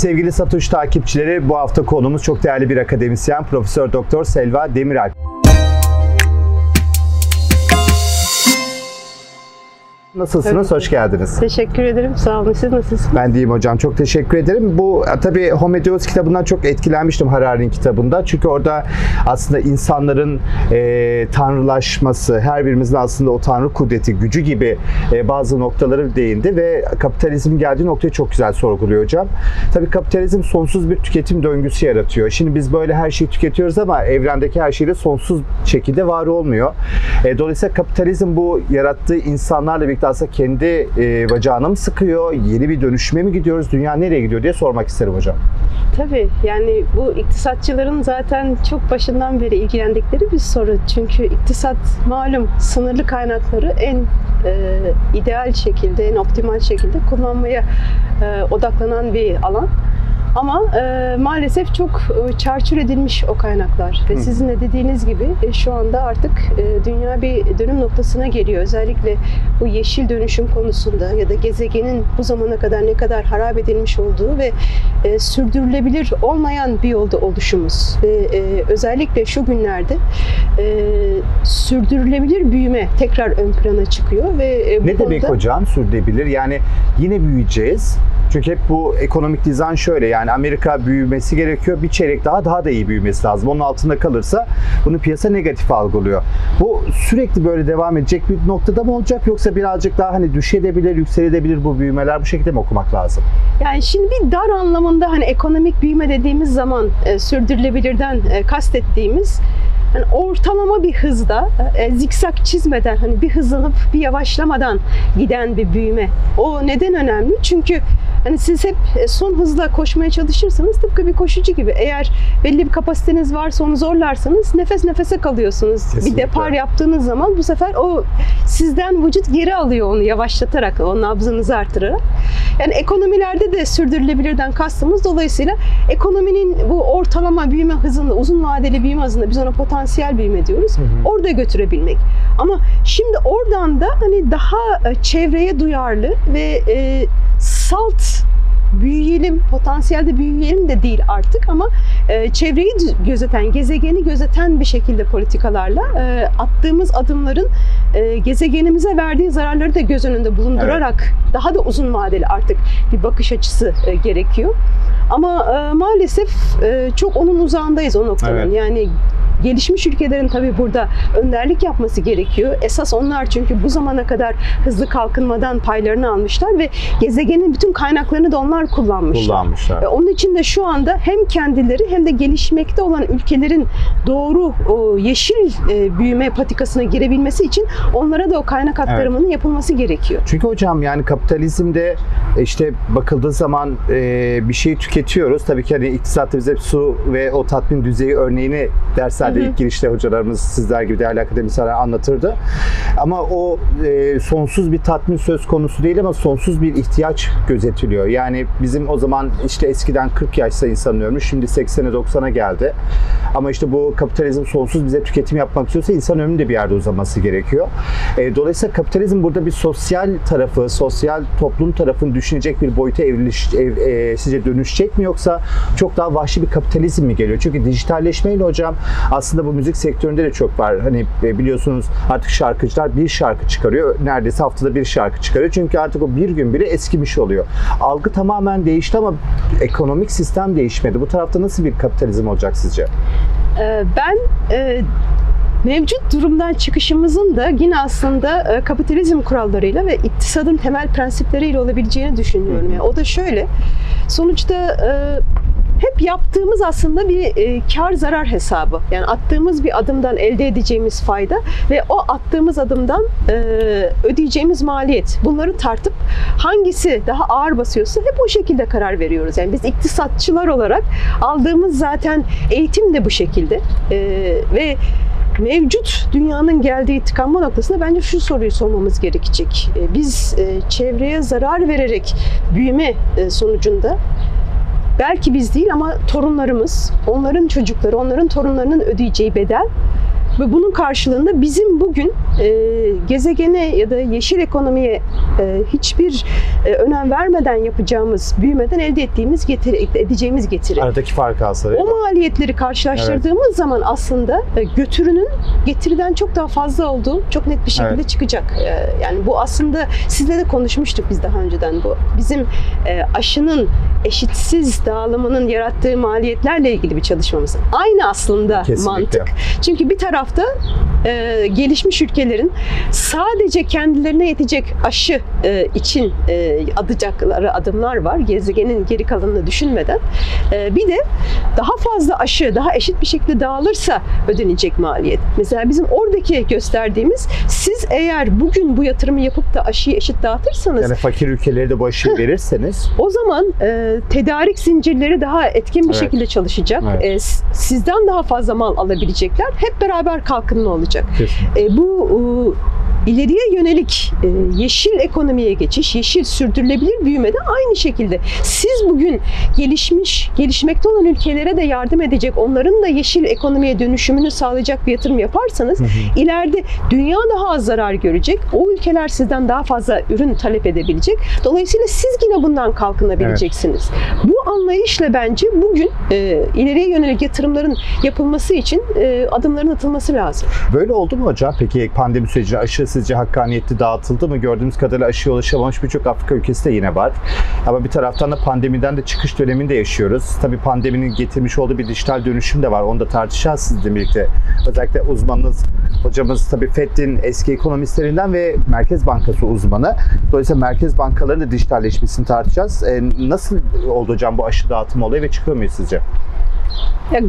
Sevgili Satoş takipçileri bu hafta konumuz çok değerli bir akademisyen Profesör Doktor Selva Demiralp. Nasılsınız? Tabii. Hoş geldiniz. Teşekkür ederim. Sağ olun. Siz nasılsınız? Ben deyim hocam. Çok teşekkür ederim. Bu tabii Homedeus kitabından çok etkilenmiştim Harari'nin kitabında. Çünkü orada aslında insanların e, tanrılaşması, her birimizin aslında o tanrı kudreti, gücü gibi e, bazı noktaları değindi ve kapitalizm geldiği noktayı çok güzel sorguluyor hocam. Tabii kapitalizm sonsuz bir tüketim döngüsü yaratıyor. Şimdi biz böyle her şeyi tüketiyoruz ama evrendeki her şey de sonsuz şekilde var olmuyor. E, dolayısıyla kapitalizm bu yarattığı insanlarla birlikte aslında kendi e, bacağına mı sıkıyor? Yeni bir dönüşüme mi gidiyoruz? Dünya nereye gidiyor diye sormak isterim hocam. Tabii yani bu iktisatçıların zaten çok başından beri ilgilendikleri bir soru. Çünkü iktisat malum sınırlı kaynakları en e, ideal şekilde, en optimal şekilde kullanmaya e, odaklanan bir alan. Ama e, maalesef çok e, çarçur edilmiş o kaynaklar. Ve Hı. sizin de dediğiniz gibi e, şu anda artık e, dünya bir dönüm noktasına geliyor. Özellikle bu yeşil dönüşüm konusunda ya da gezegenin bu zamana kadar ne kadar harap edilmiş olduğu ve e, sürdürülebilir olmayan bir yolda oluşumuz. Ve e, özellikle şu günlerde e, sürdürülebilir büyüme tekrar ön plana çıkıyor ve e, bu Ne demek konuda- hocam sürdürülebilir? Yani yine büyüyeceğiz. Çünkü hep bu ekonomik dizayn şöyle yani Amerika büyümesi gerekiyor. Bir çeyrek daha daha da iyi büyümesi lazım. Onun altında kalırsa bunu piyasa negatif algılıyor. Bu sürekli böyle devam edecek bir noktada mı olacak yoksa birazcık daha hani düşebilir, yükselebilir bu büyümeler bu şekilde mi okumak lazım? Yani şimdi bir dar anlamında hani ekonomik büyüme dediğimiz zaman e, sürdürülebilirden e, kastettiğimiz hani ortalama bir hızda e, zikzak çizmeden hani bir hızlanıp bir yavaşlamadan giden bir büyüme. O neden önemli? Çünkü hani siz hep e, son hızla koşmaya çalışırsanız tıpkı bir koşucu gibi eğer belli bir kapasiteniz varsa onu zorlarsanız nefes nefese kalıyorsunuz. Kesinlikle. Bir depar yaptığınız zaman bu sefer o sizden vücut geri alıyor onu yavaşlatarak, o nabzınızı artırarak. Yani ekonomilerde de sürdürülebilirden kastımız dolayısıyla ekonominin bu ortalama büyüme hızında, uzun vadeli büyüme hızında biz ona potansiyel büyüme diyoruz. Orada götürebilmek. Ama şimdi oradan da hani daha e, çevreye duyarlı ve e, salt büyüyelim, potansiyelde büyüyelim de değil artık ama e, çevreyi gözeten, gezegeni gözeten bir şekilde politikalarla e, attığımız adımların e, gezegenimize verdiği zararları da göz önünde bulundurarak daha da uzun vadeli artık bir bakış açısı e, gerekiyor. Ama e, maalesef e, çok onun uzağındayız o noktanın. Evet. Yani gelişmiş ülkelerin tabii burada önderlik yapması gerekiyor. Esas onlar çünkü bu zamana kadar hızlı kalkınmadan paylarını almışlar ve gezegenin bütün kaynaklarını da onlar kullanmışlar. Kullanmışlar. Ve onun için de şu anda hem kendileri hem de gelişmekte olan ülkelerin doğru yeşil e, büyüme patikasına girebilmesi için onlara da o kaynak aktarımının yapılması gerekiyor. Çünkü hocam yani kapitalizmde işte bakıldığı zaman e, bir şeyi tüketiyoruz. Tabii ki hani iktisatta bize su ve o tatmin düzeyi örneğini derslerde Hı. ilk girişte hocalarımız sizler gibi değerli akademisyenler anlatırdı. Ama o e, sonsuz bir tatmin söz konusu değil ama sonsuz bir ihtiyaç gözetiliyor. Yani bizim o zaman işte eskiden 40 yaşsa insan ölmüş, şimdi 80'e 90'a geldi. Ama işte bu kapitalizm sonsuz bize tüketim yapmak istiyorsa insan ömrünün de bir yerde uzaması gerekiyor. E, dolayısıyla kapitalizm burada bir sosyal tarafı, sosyal toplum tarafını düşünecek bir boyuta evriliş, ev, e, sizce dönüşecek mi yoksa çok daha vahşi bir kapitalizm mi geliyor? Çünkü dijitalleşmeyle hocam aslında bu müzik sektöründe de çok var. Hani e, biliyorsunuz artık şarkıcılar bir şarkı çıkarıyor. Neredeyse haftada bir şarkı çıkarıyor. Çünkü artık o bir gün bile eskimiş oluyor. Algı tamamen değişti ama ekonomik sistem değişmedi. Bu tarafta nasıl bir kapitalizm olacak sizce? Ee, Ben e, mevcut durumdan çıkışımızın da yine aslında e, kapitalizm kurallarıyla ve iktisadın temel prensipleriyle olabileceğini düşünüyorum. Yani o da şöyle, sonuçta hep yaptığımız aslında bir e, kar zarar hesabı. Yani attığımız bir adımdan elde edeceğimiz fayda ve o attığımız adımdan e, ödeyeceğimiz maliyet. Bunları tartıp hangisi daha ağır basıyorsa hep o şekilde karar veriyoruz. Yani biz iktisatçılar olarak aldığımız zaten eğitim de bu şekilde. E, ve mevcut dünyanın geldiği tıkanma noktasında bence şu soruyu sormamız gerekecek. E, Biz e, çevreye zarar vererek büyüme e, sonucunda belki biz değil ama torunlarımız, onların çocukları, onların torunlarının ödeyeceği bedel Ve bunun karşılığında bizim bugün e, gezegene ya da yeşil ekonomiye e, hiçbir e, önem vermeden yapacağımız, büyümeden elde ettiğimiz getiri, edeceğimiz getiri. Aradaki fark aslında. O maliyetleri karşılaştırdığımız zaman aslında e, götürünün getiriden çok daha fazla olduğu çok net bir şekilde Evet. çıkacak. E, Yani bu aslında sizle de konuşmuştuk biz daha önceden bu. Bizim e, aşının eşitsiz dağılımının yarattığı maliyetlerle ilgili bir çalışmamız. Aynı aslında Kesinlikle. mantık. Çünkü bir tarafta e, gelişmiş ülkelerin sadece kendilerine yetecek aşı e, için e, atacakları adımlar var. Gezegenin geri kalanını düşünmeden. E, bir de daha fazla aşı daha eşit bir şekilde dağılırsa ödenecek maliyet. Mesela bizim oradaki gösterdiğimiz siz eğer bugün bu yatırımı yapıp da aşıyı eşit dağıtırsanız Yani fakir ülkeleri de bu aşıyı verirseniz o zaman e, tedarik zincirleri daha etkin bir Evet. şekilde çalışacak. Evet. E, sizden daha fazla mal alabilecekler. Hep beraber kalkınma olacak. E, bu e, ileriye yönelik e, yeşil ekonomiye geçiş, yeşil sürdürülebilir büyümede aynı şekilde siz bugün gelişmiş, gelişmekte olan ülkelere de yardım edecek, onların da yeşil ekonomiye dönüşümünü sağlayacak bir yatırım yaparsanız Hı hı. ileride dünya daha az zarar görecek. O ülkeler sizden daha fazla ürün talep edebilecek. Dolayısıyla siz yine bundan kalkınabileceksiniz. Bu anlayışla bence bugün e, ileriye yönelik yatırımların yapılması için e, adımların atılması lazım. Böyle oldu mu hocam? Peki pandemi sürecinde aşı sizce hakkaniyetli dağıtıldı mı? Gördüğümüz kadarıyla aşıya ulaşamamış birçok Afrika ülkesi de yine var. Ama bir taraftan da pandemiden de çıkış döneminde yaşıyoruz. Tabii pandeminin getirmiş olduğu bir dijital dönüşüm de var. Onu da tartışacağız sizinle birlikte. Özellikle uzmanınız, hocamız tabii FED'in eski ekonomistlerinden ve Merkez Bankası uzmanı. Dolayısıyla merkez bankalarının da dijitalleşmesini tartışacağız. E, nasıl oldu hocam aşı dağıtımı olayı ve çıkıyor muyuz sizce? Ya,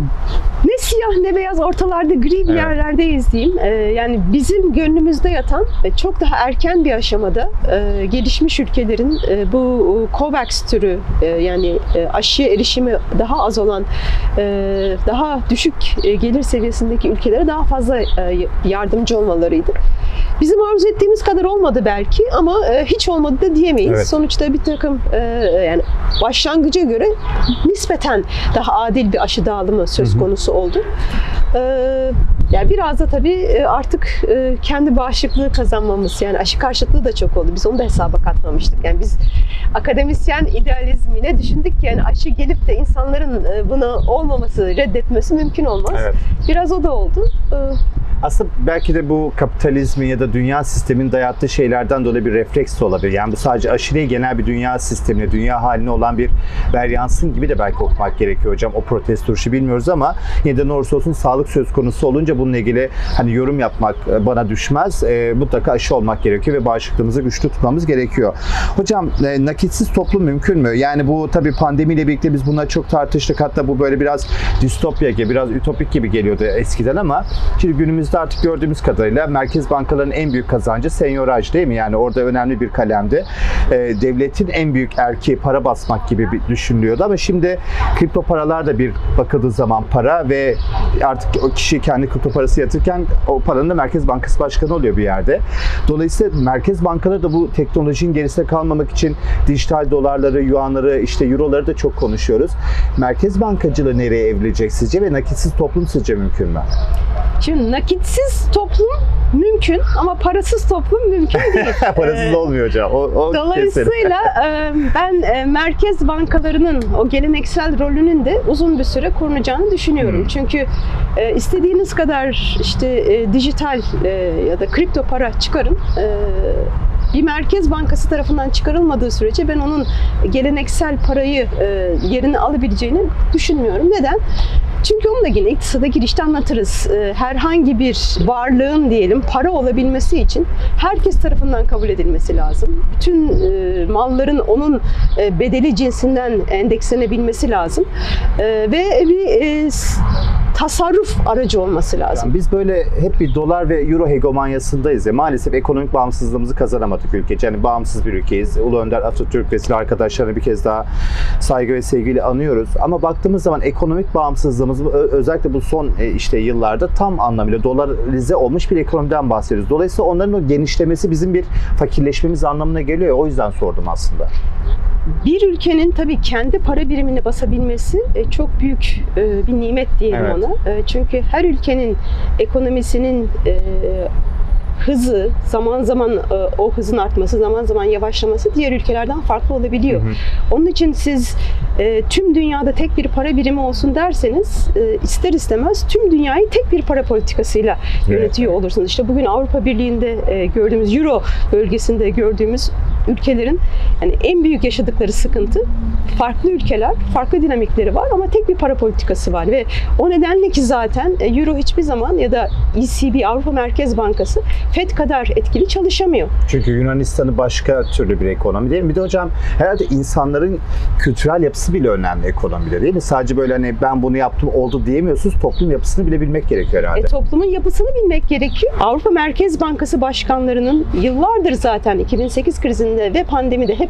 ne siyah ne beyaz ortalarda gri bir Evet. yerlerdeyiz diyeyim. Ee, yani bizim gönlümüzde yatan ve çok daha erken bir aşamada e, gelişmiş ülkelerin e, bu e, COVAX türü e, yani e, aşıya erişimi daha az olan e, daha düşük e, gelir seviyesindeki ülkelere daha fazla e, yardımcı olmalarıydı. Bizim arzu ettiğimiz kadar olmadı belki ama e, hiç olmadı da diyemeyiz. Evet. Sonuçta bir takım e, yani başlangıca göre nispeten daha adil bir aşı dağılımı söz Hı hı. konusu oldu. E, yani biraz da tabii e, artık e, kendi bağışıklığı kazanmamız yani aşı karşıtlığı da çok oldu. Biz onu da hesaba katmamıştık. Yani biz akademisyen idealizmine düşündük ki yani aşı gelip de insanların e, buna olmaması, reddetmesi mümkün olmaz. Evet. Biraz o da oldu. Aslında belki de bu kapitalizmin ya da dünya sistemin dayattığı şeylerden dolayı bir refleks de olabilir. Yani bu sadece aşı değil, genel bir dünya sistemine, dünya haline olan bir veryansın gibi de belki okumak gerekiyor hocam. O protest duruşu bilmiyoruz ama yine de ne olursa olsun sağlık söz konusu olunca bununla ilgili hani yorum yapmak e, bana düşmez. E, mutlaka aşı olmak gerekiyor ve bağışıklığımızı güçlü tutmamız gerekiyor. Hocam e, nakitsiz toplum mümkün mü? Yani bu tabii pandemiyle birlikte biz bunları çok tartıştık. Hatta bu böyle biraz distopya gibi, biraz ütopik gibi geliyordu eskiden ama şimdi günümüzde artık gördüğümüz kadarıyla merkez bankalarının en büyük kazancı senyoraj değil mi? Yani orada önemli bir kalemdi. E, devletin en büyük erkeği para basmak gibi bir düşünülüyordu ama şimdi kripto paralar da bir bakıldığı zaman para ve artık o kişi kendi kripto parası yatırırken o paranın da Merkez Bankası Başkanı oluyor bir yerde. Dolayısıyla merkez bankaları da bu teknolojinin gerisinde kalmamak için dijital dolarları, yuanları, işte euroları da çok konuşuyoruz. Merkez bankacılığı nereye evrilecek sizce ve nakitsiz toplum sizce mümkün mü? Şimdi nakitsiz toplum mümkün ama parasız toplum mümkün değil. Parasız Ee, olmuyor hocam. O, o. Dolayısıyla e, ben e, merkez bankalarının o geleneksel rolünün de uzun bir süre korunacağını düşünüyorum. Hmm. Çünkü e, istediğiniz kadar işte e, dijital e, ya da kripto para çıkarın. e, bir merkez bankası tarafından çıkarılmadığı sürece ben onun geleneksel parayı e, yerine alabileceğini düşünmüyorum. Neden? Çünkü onu da yine iktisada girişte anlatırız. Ee, Herhangi bir varlığın diyelim para olabilmesi için herkes tarafından kabul edilmesi lazım. Bütün e, malların onun e, bedeli cinsinden endekslenebilmesi lazım. E, Ve bir e, tasarruf aracı olması lazım. Yani biz böyle hep bir dolar ve euro hegemonyasındayız ya. Maalesef ekonomik bağımsızlığımızı kazanamadık ülkece. Yani bağımsız bir ülkeyiz. Ulu Önder Atatürk ve silah arkadaşlarını bir kez daha saygı ve sevgiyle anıyoruz. Ama baktığımız zaman ekonomik bağımsızlığımız özellikle bu son e, işte yıllarda tam anlamıyla dolarize olmuş bir ekonomiden bahsediyoruz. Dolayısıyla onların o genişlemesi bizim bir fakirleşmemiz anlamına geliyor. O yüzden sordum aslında. Bir ülkenin tabii kendi para birimini basabilmesi e, çok büyük e, bir nimet diyelim Evet. ona. E, Çünkü her ülkenin ekonomisinin hızı zaman zaman e, o hızın artması zaman zaman yavaşlaması diğer ülkelerden farklı olabiliyor. Hı hı. Onun için siz e, tüm dünyada tek bir para birimi olsun derseniz e, ister istemez tüm dünyayı tek bir para politikasıyla yönetiyor olursunuz. İşte bugün Avrupa Birliği'nde gördüğümüz Euro bölgesinde gördüğümüz ülkelerin yani en büyük yaşadıkları sıkıntı farklı ülkeler, farklı dinamikleri var ama tek bir para politikası var ve o nedenle ki zaten Euro hiçbir zaman ya da ECB Avrupa Merkez Bankası FED kadar etkili çalışamıyor. Çünkü Yunanistan'ı başka türlü bir ekonomi değil mi? Bir de hocam herhalde insanların kültürel yapısı bile önemli ekonomide değil mi? Sadece böyle hani ben bunu yaptım oldu diyemiyorsunuz. Toplum yapısını bile bilmek gerekiyor herhalde. E, toplumun yapısını bilmek gerekiyor. Avrupa Merkez Bankası başkanlarının yıllardır zaten 2008 krizinde ve pandemide hep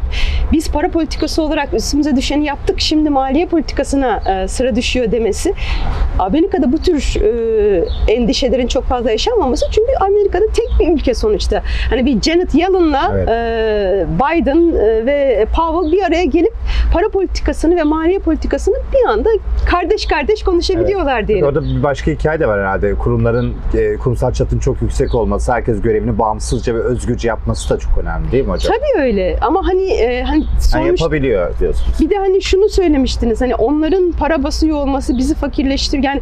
biz para politikası olarak üstümüze düşeni yaptık. Şimdi maliye politikasına e, sıra düşüyor demesi. Amerika'da bu tür e, endişelerin çok fazla yaşanmaması çünkü Amerika'da tek bir ülke sonuçta. Hani bir Janet Yellen'la Evet. e, Biden e, ve Powell bir araya gelip para politikasını ve maliye politikasını bir anda kardeş kardeş konuşabiliyorlar diyelim. Orada bir başka hikaye de var herhalde. Kurumların, e, kurumsal çatının çok yüksek olması, herkes görevini bağımsızca ve özgürce yapması da çok önemli değil mi hocam? Tabii öyle ama hani e, hani Yani sonuç yapabiliyor diyorsunuz. bir de hani şunu söylemiştiniz hani onların para basıyor olması bizi fakirleştir yani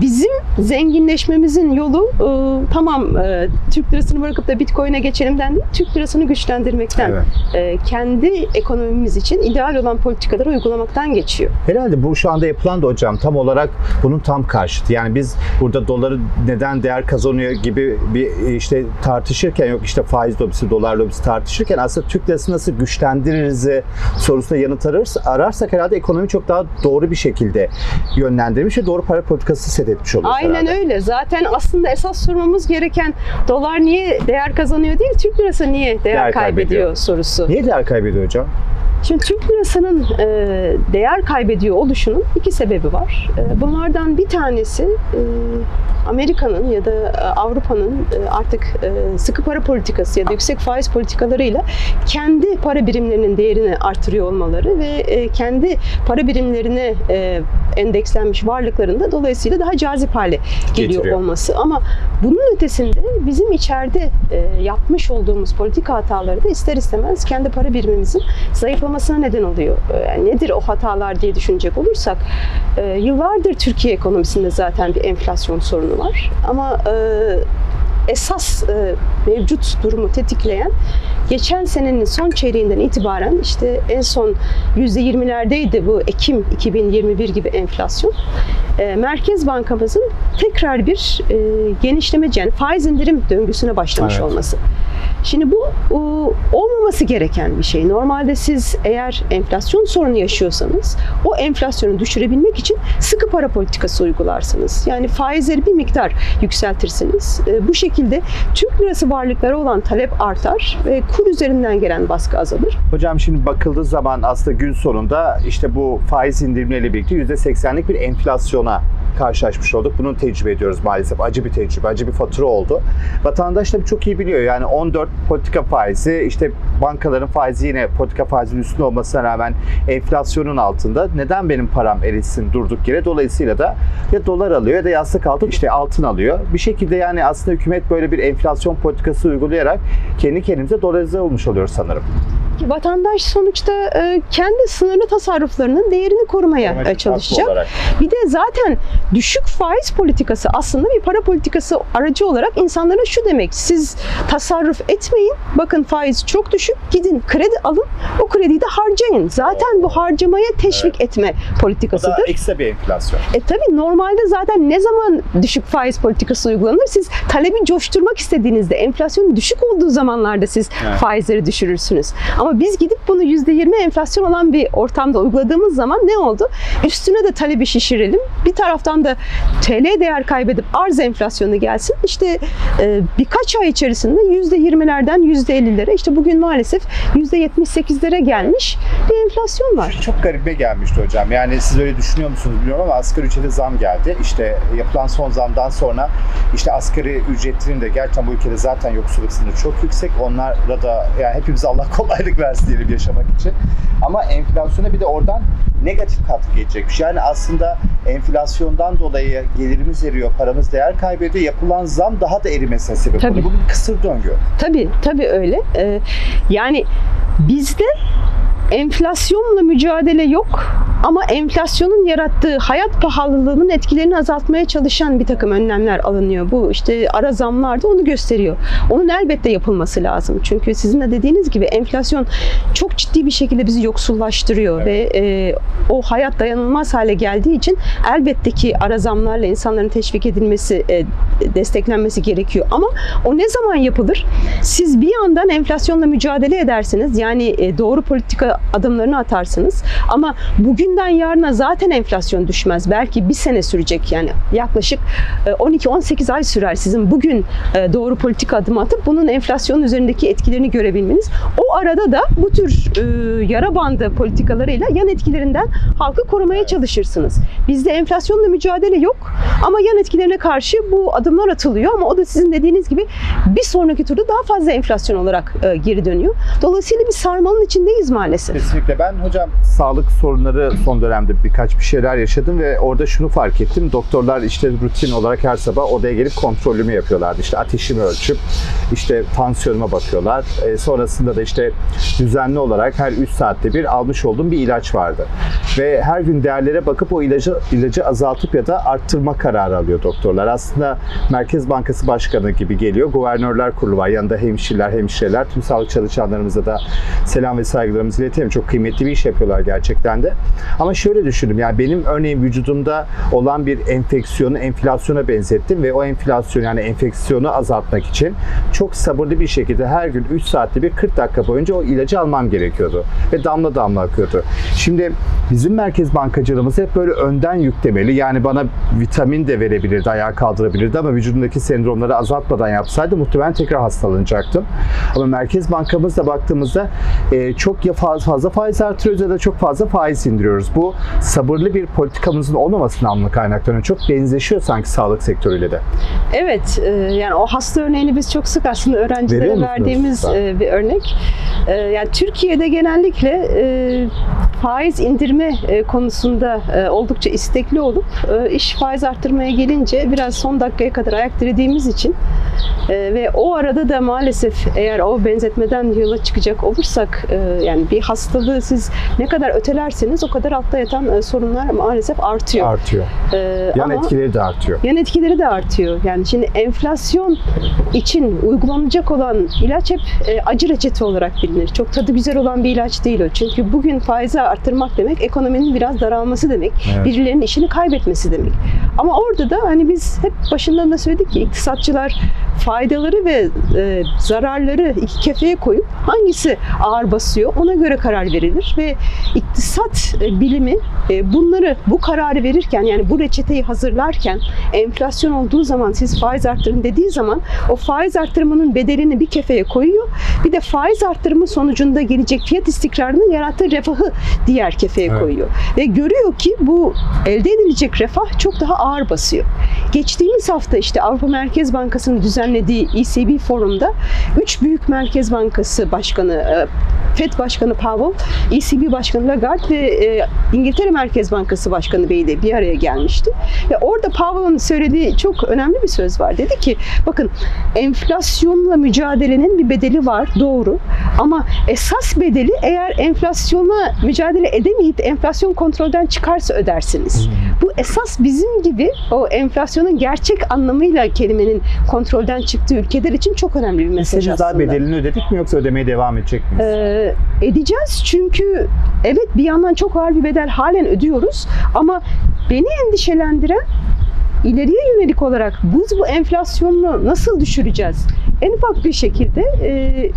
bizim zenginleşmemizin yolu e, tamam e, Türk lirasını bırakıp da Bitcoin'e geçelimden değil Türk lirasını güçlendirmekten Evet. e, kendi ekonomimiz için ideal olan politikaları uygulamaktan geçiyor. Herhalde bu şu anda yapılan da hocam tam olarak bunun tam karşıtı. Yani biz burada doları neden değer kazanıyor gibi bir işte tartışırken yok işte faiz lobisi, dolar lobisi tartışırken aslında Türk lirası nasıl güçlendiririz sorusuna yanıt ararız, ararsak herhalde ekonomi çok daha doğru bir şekilde yönlendirmiş ve doğru para politikası set etmiş oluruz Aynen herhalde. öyle. Zaten aslında esas sormamız gereken dolar niye değer kazanıyor değil, Türk lirası niye değer, Değer kaybediyor, kaybediyor. sorusu. Niye değer kaybediyor hocam? Şimdi Türk lirasının e, değer kaybediyor oluşunun iki sebebi var. E, bunlardan bir tanesi e, Amerika'nın ya da e, Avrupa'nın e, artık e, sıkı para politikası ya da yüksek faiz politikalarıyla kendi para birimlerinin değerini artırıyor olmaları ve e, kendi para birimlerine e, endekslenmiş varlıklarında dolayısıyla daha cazip hale geliyor Getiriyor. olması. Ama bunun ötesinde bizim içeride e, yapmış olduğumuz politika hataları da ister istemez kendi para birimimizin zayıflamasına neden oluyor. E, Yani nedir o hatalar diye düşünecek olursak e, yıllardır Türkiye ekonomisinde zaten bir enflasyon sorunu var. Ama e, esas e, mevcut durumu tetikleyen geçen senenin son çeyreğinden itibaren işte en son %20'lerdeydi bu Ekim 2021 gibi enflasyon. E, Merkez Bankamızın tekrar bir e, genişlemeci yani faiz indirim döngüsüne başlamış Evet. olması. Şimdi bu olmaması gereken bir şey. Normalde siz eğer enflasyon sorunu yaşıyorsanız o enflasyonu düşürebilmek için sıkı para politikası uygularsınız. Yani faizleri bir miktar yükseltirsiniz. E, bu şekilde Türk lirası varlıklara olan talep artar ve kur üzerinden gelen baskı azalır. Hocam şimdi bakıldığı zaman aslında gün sonunda işte bu faiz indirimleriyle birlikte %80'lik bir enflasyona karşılaşmış olduk. Bunu tecrübe ediyoruz maalesef. Acı bir tecrübe, acı bir fatura oldu. Vatandaş da çok iyi biliyor. Yani 14 politika faizi, işte bankaların faizi yine politika faizinin üstünde olmasına rağmen enflasyonun altında. Neden benim param erisin durduk yere? Dolayısıyla da ya dolar alıyor ya da yastık altın işte altın alıyor. Bir şekilde yani aslında hükümet böyle bir enflasyon politikası uygulayarak kendi kendimize dolarize olmuş oluyor sanırım. Vatandaş sonuçta e, kendi sınırlı tasarruflarının değerini korumaya e, çalışacak. Bir de zaten düşük faiz politikası aslında bir para politikası aracı olarak insanlara şu demek. Siz tasarruf etmeyin. Bakın faiz çok düşük. Gidin kredi alın. O krediyi de harcayın. Zaten bu harcamaya teşvik etme Bu da politikasıdır. ekstra bir enflasyon. E tabii normalde zaten ne zaman düşük faiz politikası uygulanır? Siz talebi coşturmak istediğinizde, enflasyonun düşük olduğu zamanlarda siz Evet. faizleri düşürürsünüz. Ama biz gidip bunu %20 enflasyon olan bir ortamda uyguladığımız zaman ne oldu? Üstüne de talebi şişirelim. Bir taraftan da TL değer kaybedip arz enflasyonu gelsin. İşte e, birkaç ay içerisinde %20'lerden %50'lere işte bugün maalesef %78'lere gelmiş bir enflasyon var. Çok garibime gelmişti hocam. Yani siz öyle düşünüyor musunuz bilmiyorum ama asgari ücrete zam geldi. İşte yapılan son zamdan sonra işte asgari ücretlerin de gerçekten bu ülkede zaten yoksulluk sınırı çok yüksek. Onlara da yani hepimize Allah kolaylık kolaylık versin diyelim yaşamak için. Ama enflasyona bir de oradan negatif katkı gelecekmiş. Yani aslında enflasyondan dolayı gelirimiz eriyor, paramız değer kaybediyor. Yapılan zam daha da erimesine sebep Tabii. oluyor. Bu bir kısır döngü. Tabii, tabii öyle. Ee, yani bizde enflasyonla mücadele yok ama enflasyonun yarattığı hayat pahalılığının etkilerini azaltmaya çalışan bir takım önlemler alınıyor. Bu işte ara zamlar da onu gösteriyor. Onun elbette yapılması lazım. Çünkü sizin de dediğiniz gibi enflasyon çok ciddi bir şekilde bizi yoksullaştırıyor ve e, o hayat dayanılmaz hale geldiği için elbette ki ara zamlarla insanların teşvik edilmesi, e, desteklenmesi gerekiyor. Ama o ne zaman yapılır? Siz bir yandan enflasyonla mücadele edersiniz. Yani e, doğru politika adımlarını atarsınız. Ama bugünden yarına zaten enflasyon düşmez. Belki bir sene sürecek yani yaklaşık e, 12-18 ay sürer sizin bugün e, doğru politika adımı atıp bunun enflasyonun üzerindeki etkilerini görebilmeniz. O arada da bu tür e, yara bandı politikalarıyla yan etkilerinden halkı korumaya çalışırsınız. Bizde enflasyonla mücadele yok ama yan etkilerine karşı bu adımlar atılıyor ama o da sizin dediğiniz gibi bir sonraki turda daha fazla enflasyon olarak e, geri dönüyor. Dolayısıyla bir sarmalın içindeyiz maalesef. Kesinlikle. Ben hocam sağlık sorunları son dönemde birkaç bir şeyler yaşadım ve orada şunu fark ettim. Doktorlar işte rutin olarak her sabah odaya gelip kontrolümü yapıyorlardı. İşte ateşimi ölçüp işte tansiyonuma bakıyorlar. E, sonrasında da işte düzenli olarak her 3 saatte bir almış olduğum bir ilaç vardı. Ve her gün değerlere bakıp o ilacı ilacı azaltıp ya da arttırma kararı alıyor doktorlar. Aslında Merkez Bankası Başkanı gibi geliyor. Guvernörler Kurulu var. Yanında hemşireler, hemşireler, tüm sağlık çalışanlarımıza da selam ve saygılarımızı iletelim. Çok kıymetli bir iş yapıyorlar gerçekten de. Ama şöyle düşündüm. Yani benim örneğin vücudumda olan bir enfeksiyonu enflasyona benzettim ve o enflasyon yani enfeksiyonu azaltmak için çok sabırlı bir şekilde her gün 3 saatte bir 40 dakika boyunca o ilacı almam gerekiyordu. Ve damla damla akıyordu. Şimdi bizim merkez bankacılığımız hep böyle önden yüklemeli. Yani bana vitamin de verebilirdi, ayağa kaldırabilirdi ama vücudumdaki sendromları azaltmadan yapsaydı muhtemelen tekrar hastalanacaktım. Ama merkez bankamızda baktığımızda e, çok ya fazla, fazla faiz artırıyoruz ya da çok fazla faiz indiriyoruz. Bu sabırlı bir politikamızın olmamasından mı kaynaklanıyor? Çok benzeşiyor sanki sağlık sektörüyle de. Evet, e, yani o hasta örneğini biz çok sık aslında öğrencilere verdiğimiz Ha. e, bir örnek. E, Yani Türkiye'de genellikle faiz indirme konusunda oldukça istekli olup iş faiz arttırmaya gelince biraz son dakikaya kadar ayak dirediğimiz için ve o arada da maalesef eğer o benzetmeden yola çıkacak olursak yani bir hastalığı siz ne kadar ötelerseniz o kadar altta yatan e, sorunlar maalesef artıyor. Artıyor. E, Yan etkileri de artıyor. Yan etkileri de artıyor. Yani şimdi enflasyon için uygulanacak olan ilaç hep e, acı reçete olarak bilinir. Çok tadı güzel olan bir ilaç değil o. Çünkü bugün faizi arttırmak demek ekonominin biraz daralması demek. Evet. Birilerinin işini kaybetmesi demek. Ama orada da hani biz hep başından da söyledik ki iktisatçılar faydaları ve e, zararları iki kefeye koyup hangisi ağır basıyor ona göre karar verilir ve iktisat e, bilimi e, bunları bu kararı verirken yani bu reçeteyi hazırlarken enflasyon olduğu zaman siz faiz arttırın dediği zaman o faiz arttırmanın bedelini bir kefeye koyuyor. Bir de faiz arttırımı sonucunda gelecek fiyat istikrarının yarattığı refahı diğer kefeye Evet. koyuyor. Ve görüyor ki bu elde edilecek refah çok daha ağır basıyor. Geçtiğimiz hafta işte Avrupa Merkez Bankası'nın düzenlediği ECB forumda üç büyük Merkez Bankası Başkanı, e, FED Başkanı Powell, ECB Başkanı Lagarde ve e, İngiltere Merkez Bankası Başkanı Bey de bir araya gelmişti. Ve orada Powell'ın söylediği çok önemli bir söz var. Dedi ki bakın enflasyonla mücadelenin bir bedeli var doğru ama esas bedeli eğer enflasyona mücadele edemeyip enflasyon kontrolden çıkarsa ödersiniz. Bu esas bizim gibi o enflasyonun gerçek anlamıyla kelimenin kontrolden çıktığı ülkeler için çok önemli bir mesaj Henüz daha aslında. bedelini ödedik mi yoksa ödemeye devam edecek miyiz? Ee, edeceğiz çünkü evet bir yandan çok ağır bir bedel halen ödüyoruz ama beni endişelendiren ileriye yönelik olarak biz bu enflasyonu nasıl düşüreceğiz? En ufak bir şekilde e,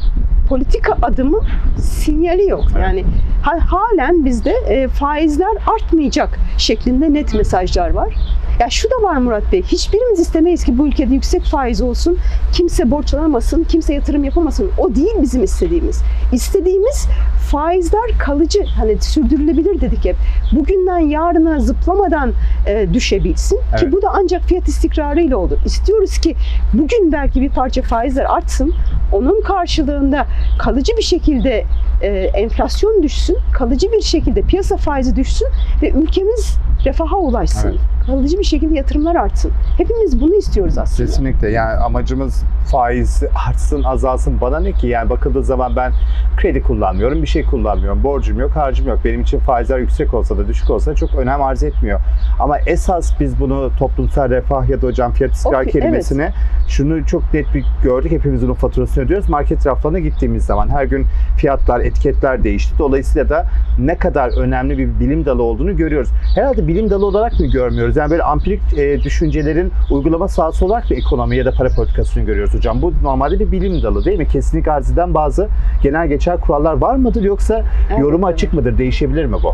politika adımı sinyali yok. Yani ha- halen bizde e, faizler artmayacak şeklinde net mesajlar var. Ya şu da var Murat Bey, hiçbirimiz istemeyiz ki bu ülkede yüksek faiz olsun, kimse borçlanamasın, kimse yatırım yapamasın. O değil bizim istediğimiz. İstediğimiz faizler kalıcı hani sürdürülebilir dedik hep. Bugünden yarına zıplamadan e, düşebilsin Evet. ki bu da ancak fiyat istikrarıyla olur. İstiyoruz ki bugün belki bir parça faizler artsın. Onun karşılığında kalıcı bir şekilde e, enflasyon düşsün, kalıcı bir şekilde piyasa faizi düşsün ve ülkemiz refaha ulaşsın. Evet. Kalıcı bir şekilde yatırımlar artsın. Hepimiz bunu istiyoruz aslında. Kesinlikle yani amacımız faiz artsın azalsın. Bana ne ki? Yani bakıldığı zaman ben kredi kullanmıyorum bir şey kullanmıyorum. Borcum yok harcım yok. Benim için faizler yüksek olsa da düşük olsa da çok önem arz etmiyor ama esas biz bunu toplumsal refah ya da hocam fiyat istikrar Okey, kelimesine şunu çok net bir gördük hepimiz bunun faturasını ödüyoruz market raflarına gittiğimiz zaman her gün fiyatlar etiketler değişti dolayısıyla da ne kadar önemli bir bilim dalı olduğunu görüyoruz herhalde bilim dalı olarak mı görmüyoruz yani böyle ampirik e, düşüncelerin uygulama sahası olarak bir ekonomi ya da para politikasını görüyoruz hocam. Bu normalde bir bilim dalı değil mi? Kesinlik arz eden bazı genel geçer kurallar var mıdır yoksa Evet, yoruma evet. açık mıdır? Değişebilir mi bu?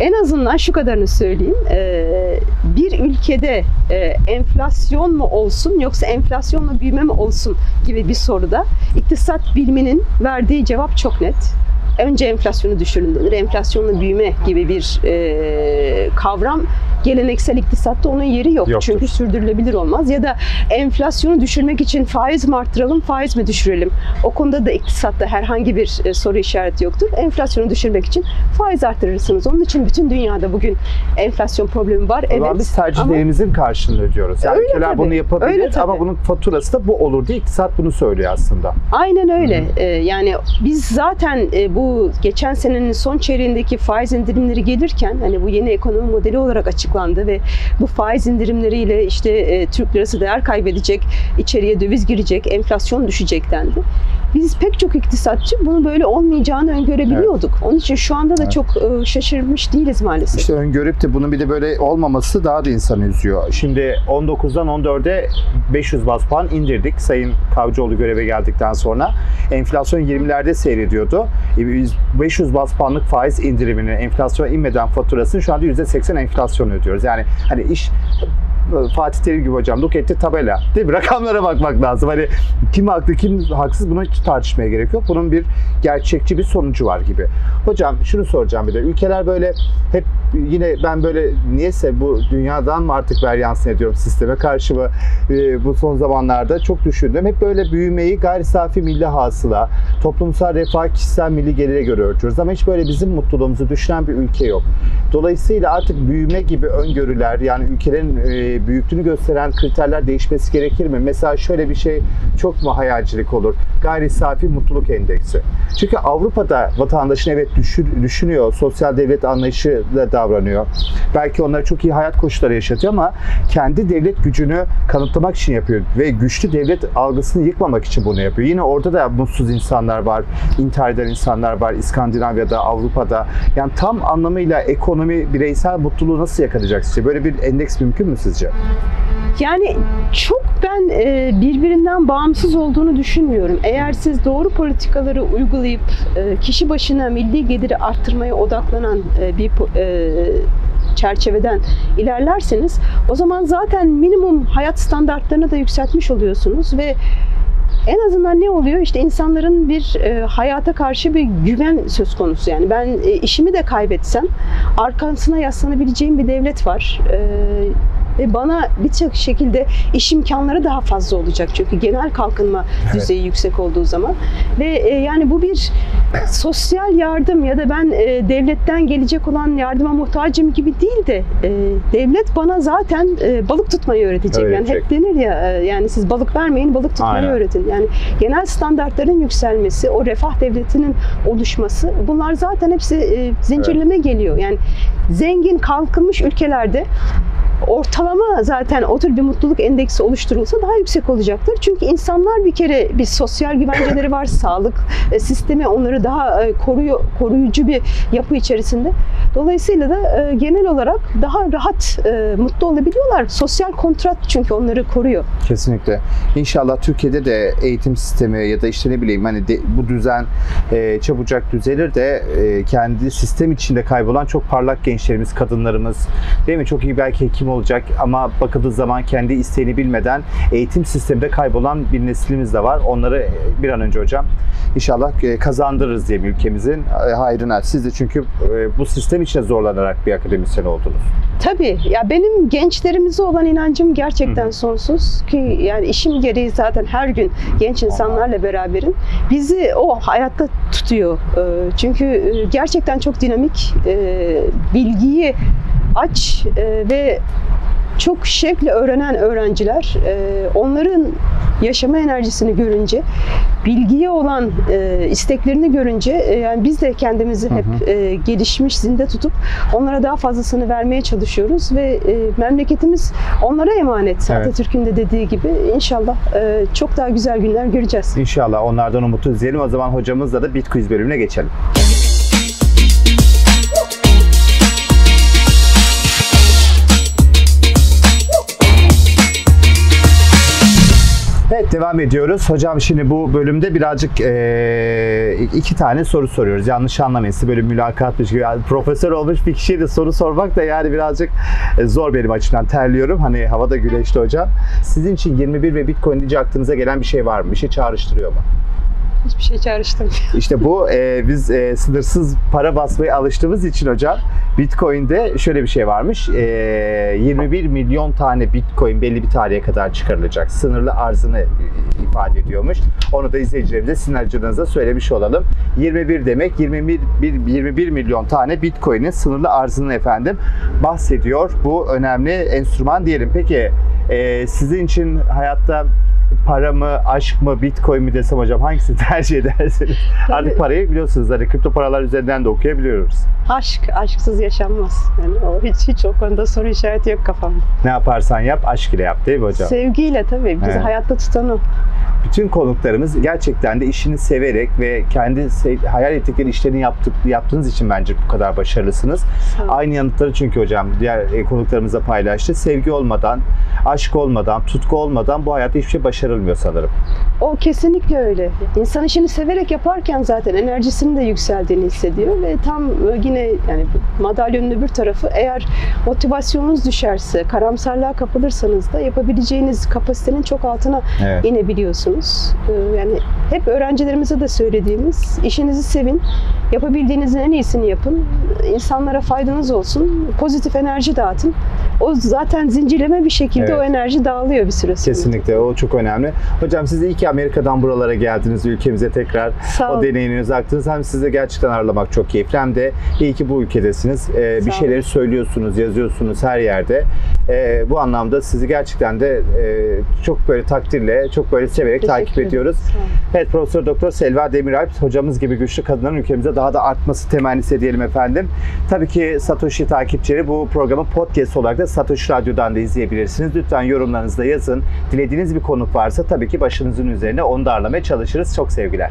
En azından şu kadarını söyleyeyim. Ee, bir ülkede e, enflasyon mu olsun yoksa enflasyonla büyüme mi olsun gibi bir soruda iktisat biliminin verdiği cevap çok net. Önce enflasyonu düşürün denir. Enflasyonla büyüme gibi bir e, kavram geleneksel iktisatta onun yeri yok. Yoktur. Çünkü sürdürülebilir olmaz. Ya da enflasyonu düşürmek için faiz mi arttıralım, faiz mi düşürelim? O konuda da iktisatta herhangi bir e, soru işareti yoktur. Enflasyonu düşürmek için faiz arttırırsınız. Onun için bütün dünyada bugün enflasyon problemi var. Evet. biz ama tercihlerimizin karşılığını ödüyoruz. Yani Öyle ülkeler tabii, bunu yapabilir öyle tabii. ama bunun faturası da bu olur diye iktisat bunu söylüyor aslında. Aynen öyle. Ee, yani biz zaten e, geçen senenin son çeyreğindeki faiz indirimleri gelirken hani bu yeni ekonomi modeli olarak açıklandı ve bu faiz indirimleriyle işte e, Türk lirası değer kaybedecek, içeriye döviz girecek, enflasyon düşecek dendi. Biz pek çok iktisatçı bunu böyle olmayacağını öngörebiliyorduk. Onun için şu anda da Evet. çok e, şaşırmış değiliz maalesef. İşte öngörüp de bunun bir de böyle olmaması daha da insanı üzüyor. Şimdi 19'dan 14'e 500 bas puan indirdik Sayın Kavcıoğlu göreve geldikten sonra. Enflasyon 20'lerde seyrediyordu. E, Biz 500 bas puanlık faiz indirimini enflasyon inmeden faturasını şu anda %80 enflasyon ödüyoruz. Yani hani iş Fatih Terim gibi hocam look etti tabela. Değil mi? Rakamlara bakmak lazım. Hani kim haklı kim haksız bunu hiç tartışmaya gerek yok. Bunun bir gerçekçi bir sonucu var gibi. Hocam şunu soracağım bir de. Ülkeler böyle hep yine ben böyle niyeyse bu dünyadan mı artık veryansın ediyorum sisteme karşı mı e, bu son zamanlarda çok düşündüm. Hep böyle büyümeyi gayri safi milli hasıla, toplumsal refah, kişisel milli gelire göre ölçüyoruz. Ama hiç böyle bizim mutluluğumuzu düşünen bir ülke yok. Dolayısıyla artık büyüme gibi öngörüler yani ülkelerin e, büyüklüğünü gösteren kriterler değişmesi gerekir mi? Mesela şöyle bir şey çok mu hayalcilik olur? Gayri safi mutluluk endeksi. Çünkü Avrupa'da vatandaşın evet düşün- düşünüyor, sosyal devlet anlayışıyla davranıyor. Belki onlara çok iyi hayat koşulları yaşatıyor ama kendi devlet gücünü kanıtlamak için yapıyor ve güçlü devlet algısını yıkmamak için bunu yapıyor. Yine orada da mutsuz insanlar var, intihar eden insanlar var İskandinavya'da, Avrupa'da. Yani tam anlamıyla ekonomi, bireysel mutluluğu nasıl yakalayacak sizce? Böyle bir endeks mümkün mü sizce? Yani çok ben e, birbirinden bağımsız olduğunu düşünmüyorum. Eğer siz doğru politikaları uygulayıp e, kişi başına milli geliri arttırmaya odaklanan e, bir çerçeveden ilerlerseniz o zaman zaten minimum hayat standartlarını da yükseltmiş oluyorsunuz ve en azından ne oluyor? İşte insanların bir e, hayata karşı bir güven söz konusu. Yani ben e, işimi de kaybetsem arkasına yaslanabileceğim bir devlet var. E, ve bana birçok şekilde iş imkanları daha fazla olacak. Çünkü genel kalkınma Evet. düzeyi yüksek olduğu zaman. Ve e, yani bu bir sosyal yardım ya da ben e, devletten gelecek olan yardıma muhtacım gibi değil de e, devlet bana zaten e, balık tutmayı öğretecek. Yani Öğretecek. hep denir ya e, yani siz balık vermeyin balık tutmayı Aynen. öğretin. Yani genel standartların yükselmesi, o refah devletinin oluşması bunlar zaten hepsi e, zincirleme geliyor. Yani zengin kalkınmış ülkelerde ortalama zaten o tür bir mutluluk endeksi oluşturulsa daha yüksek olacaktır. Çünkü insanlar bir kere bir sosyal güvenceleri var, sağlık e, sistemi onları daha e, koruyor, koruyucu bir yapı içerisinde. Dolayısıyla da e, genel olarak daha rahat, mutlu olabiliyorlar. Sosyal kontrat çünkü onları koruyor. Kesinlikle. İnşallah Türkiye'de de eğitim sistemi ya da işte ne bileyim hani de- bu düzen e, çabucak düzelir de e, kendi sistem içinde kaybolan çok parlak gençlerimiz, kadınlarımız değil mi? Çok iyi belki hekim eğitim olacak ama bakıldığı zaman kendi isteğini bilmeden eğitim sisteminde kaybolan bir neslimiz de var. Onları bir an önce hocam inşallah e, kazandırırız diye ülkemizin e, hayrına. Siz de çünkü e, bu sistem içinde zorlanarak bir akademisyen oldunuz. Tabii ya benim gençlerimize olan inancım gerçekten sonsuz ki yani işim gereği zaten her gün genç insanlarla beraberim. Bizi o hayatta tutuyor. Çünkü e, gerçekten çok dinamik, e, bilgiyi aç e, ve çok şevkle öğrenen öğrenciler e, onların yaşama enerjisini görünce, bilgiye olan e, isteklerini görünce yani biz de kendimizi hep e, gelişmiş zinde tutup onlara daha fazlasını vermeye çalışıyoruz ve memleketimiz onlara emanet. Evet. Atatürk'ün de dediği gibi inşallah çok daha güzel günler göreceğiz. İnşallah onlardan umutu diyelim. O zaman hocamızla da Bitquiz bölümüne geçelim. Evet devam ediyoruz. Hocam şimdi bu bölümde birazcık eee, iki tane soru soruyoruz. Yanlış anlamayın. Size böyle mülakatmış gibi. Yani profesör olmuş bir kişiye de soru sormak da yani birazcık e, zor benim açımdan. Terliyorum. Hani havada güneşli hocam. Sizin için 21 ve Bitcoin deyince aklınıza gelen bir şey var mı? Bir şey çağrıştırıyor mu? Hiçbir şey çağrıştım. İşte bu e, biz e, sınırsız para basmaya alıştığımız için hocam Bitcoin'de şöyle bir şey varmış. E, 21 milyon tane Bitcoin belli bir tarihe kadar çıkarılacak. Sınırlı arzını ifade ediyormuş. Onu da izleyicilerimize aracınızda söylemiş olalım. 21 demek 21 bir- 21 milyon tane Bitcoin'in sınırlı arzını efendim bahsediyor. Bu önemli enstrüman diyelim. Peki e, sizin için hayatta para mı, aşk mı, bitcoin mi desem hocam hangisini tercih edersiniz? Artık parayı biliyorsunuz hani kripto paralar üzerinden de okuyabiliyoruz. Aşk, aşksız yaşanmaz. Yani o hiç hiç o konuda soru işareti yok kafamda. Ne yaparsan yap, aşk ile yap değil mi hocam? Sevgiyle tabii bizi Evet. hayatta tutan o. Bütün konuklarımız gerçekten de işini severek ve kendi hayal ettikleri işlerini yaptık, yaptığınız için bence bu kadar başarılısınız. Olun. Aynı yanıtları çünkü hocam diğer e, konuklarımızla paylaştı. Sevgi olmadan, aşk olmadan, tutku olmadan bu hayatta hiçbir şey başarılmıyor sanırım. O kesinlikle öyle. İnsan işini severek yaparken zaten enerjisinin de yükseldiğini hissediyor ve tam e, yine yani madalyonun öbür tarafı eğer motivasyonunuz düşerse, karamsarlığa kapılırsanız da yapabileceğiniz kapasitenin çok altına Evet. inebiliyorsunuz. Ee, Yani hep öğrencilerimize de söylediğimiz işinizi sevin, yapabildiğinizin en iyisini yapın, insanlara faydanız olsun, pozitif enerji dağıtın. O zaten zincirleme bir şekilde Evet. o enerji dağılıyor bir süre sonra. Kesinlikle o çok önemli. Hocam siz iyi ki Amerika'dan buralara geldiniz ülkemize tekrar Sağ o deneyiminizi aktınız. Hem sizi gerçekten ağırlamak çok keyifli hem de iyi ki bu ülkedesiniz. Ee, bir şeyleri söylüyorsunuz, yazıyorsunuz her yerde. Ee, bu anlamda sizi gerçekten de e, çok böyle takdirle, çok böyle severek Teşekkür takip ediyoruz. Evet Profesör Doktor Selva Demiralp hocamız gibi güçlü kadınların ülkemize daha da artması temennisi diyelim efendim. Tabii ki Satoshi takipçileri bu programı podcast olarak da Satoshi Radyo'dan da izleyebilirsiniz. Lütfen yorumlarınızda yazın. Dilediğiniz bir konuk varsa tabii ki başınızın üzerine onu da ağırlamaya çalışırız. Çok sevgiler.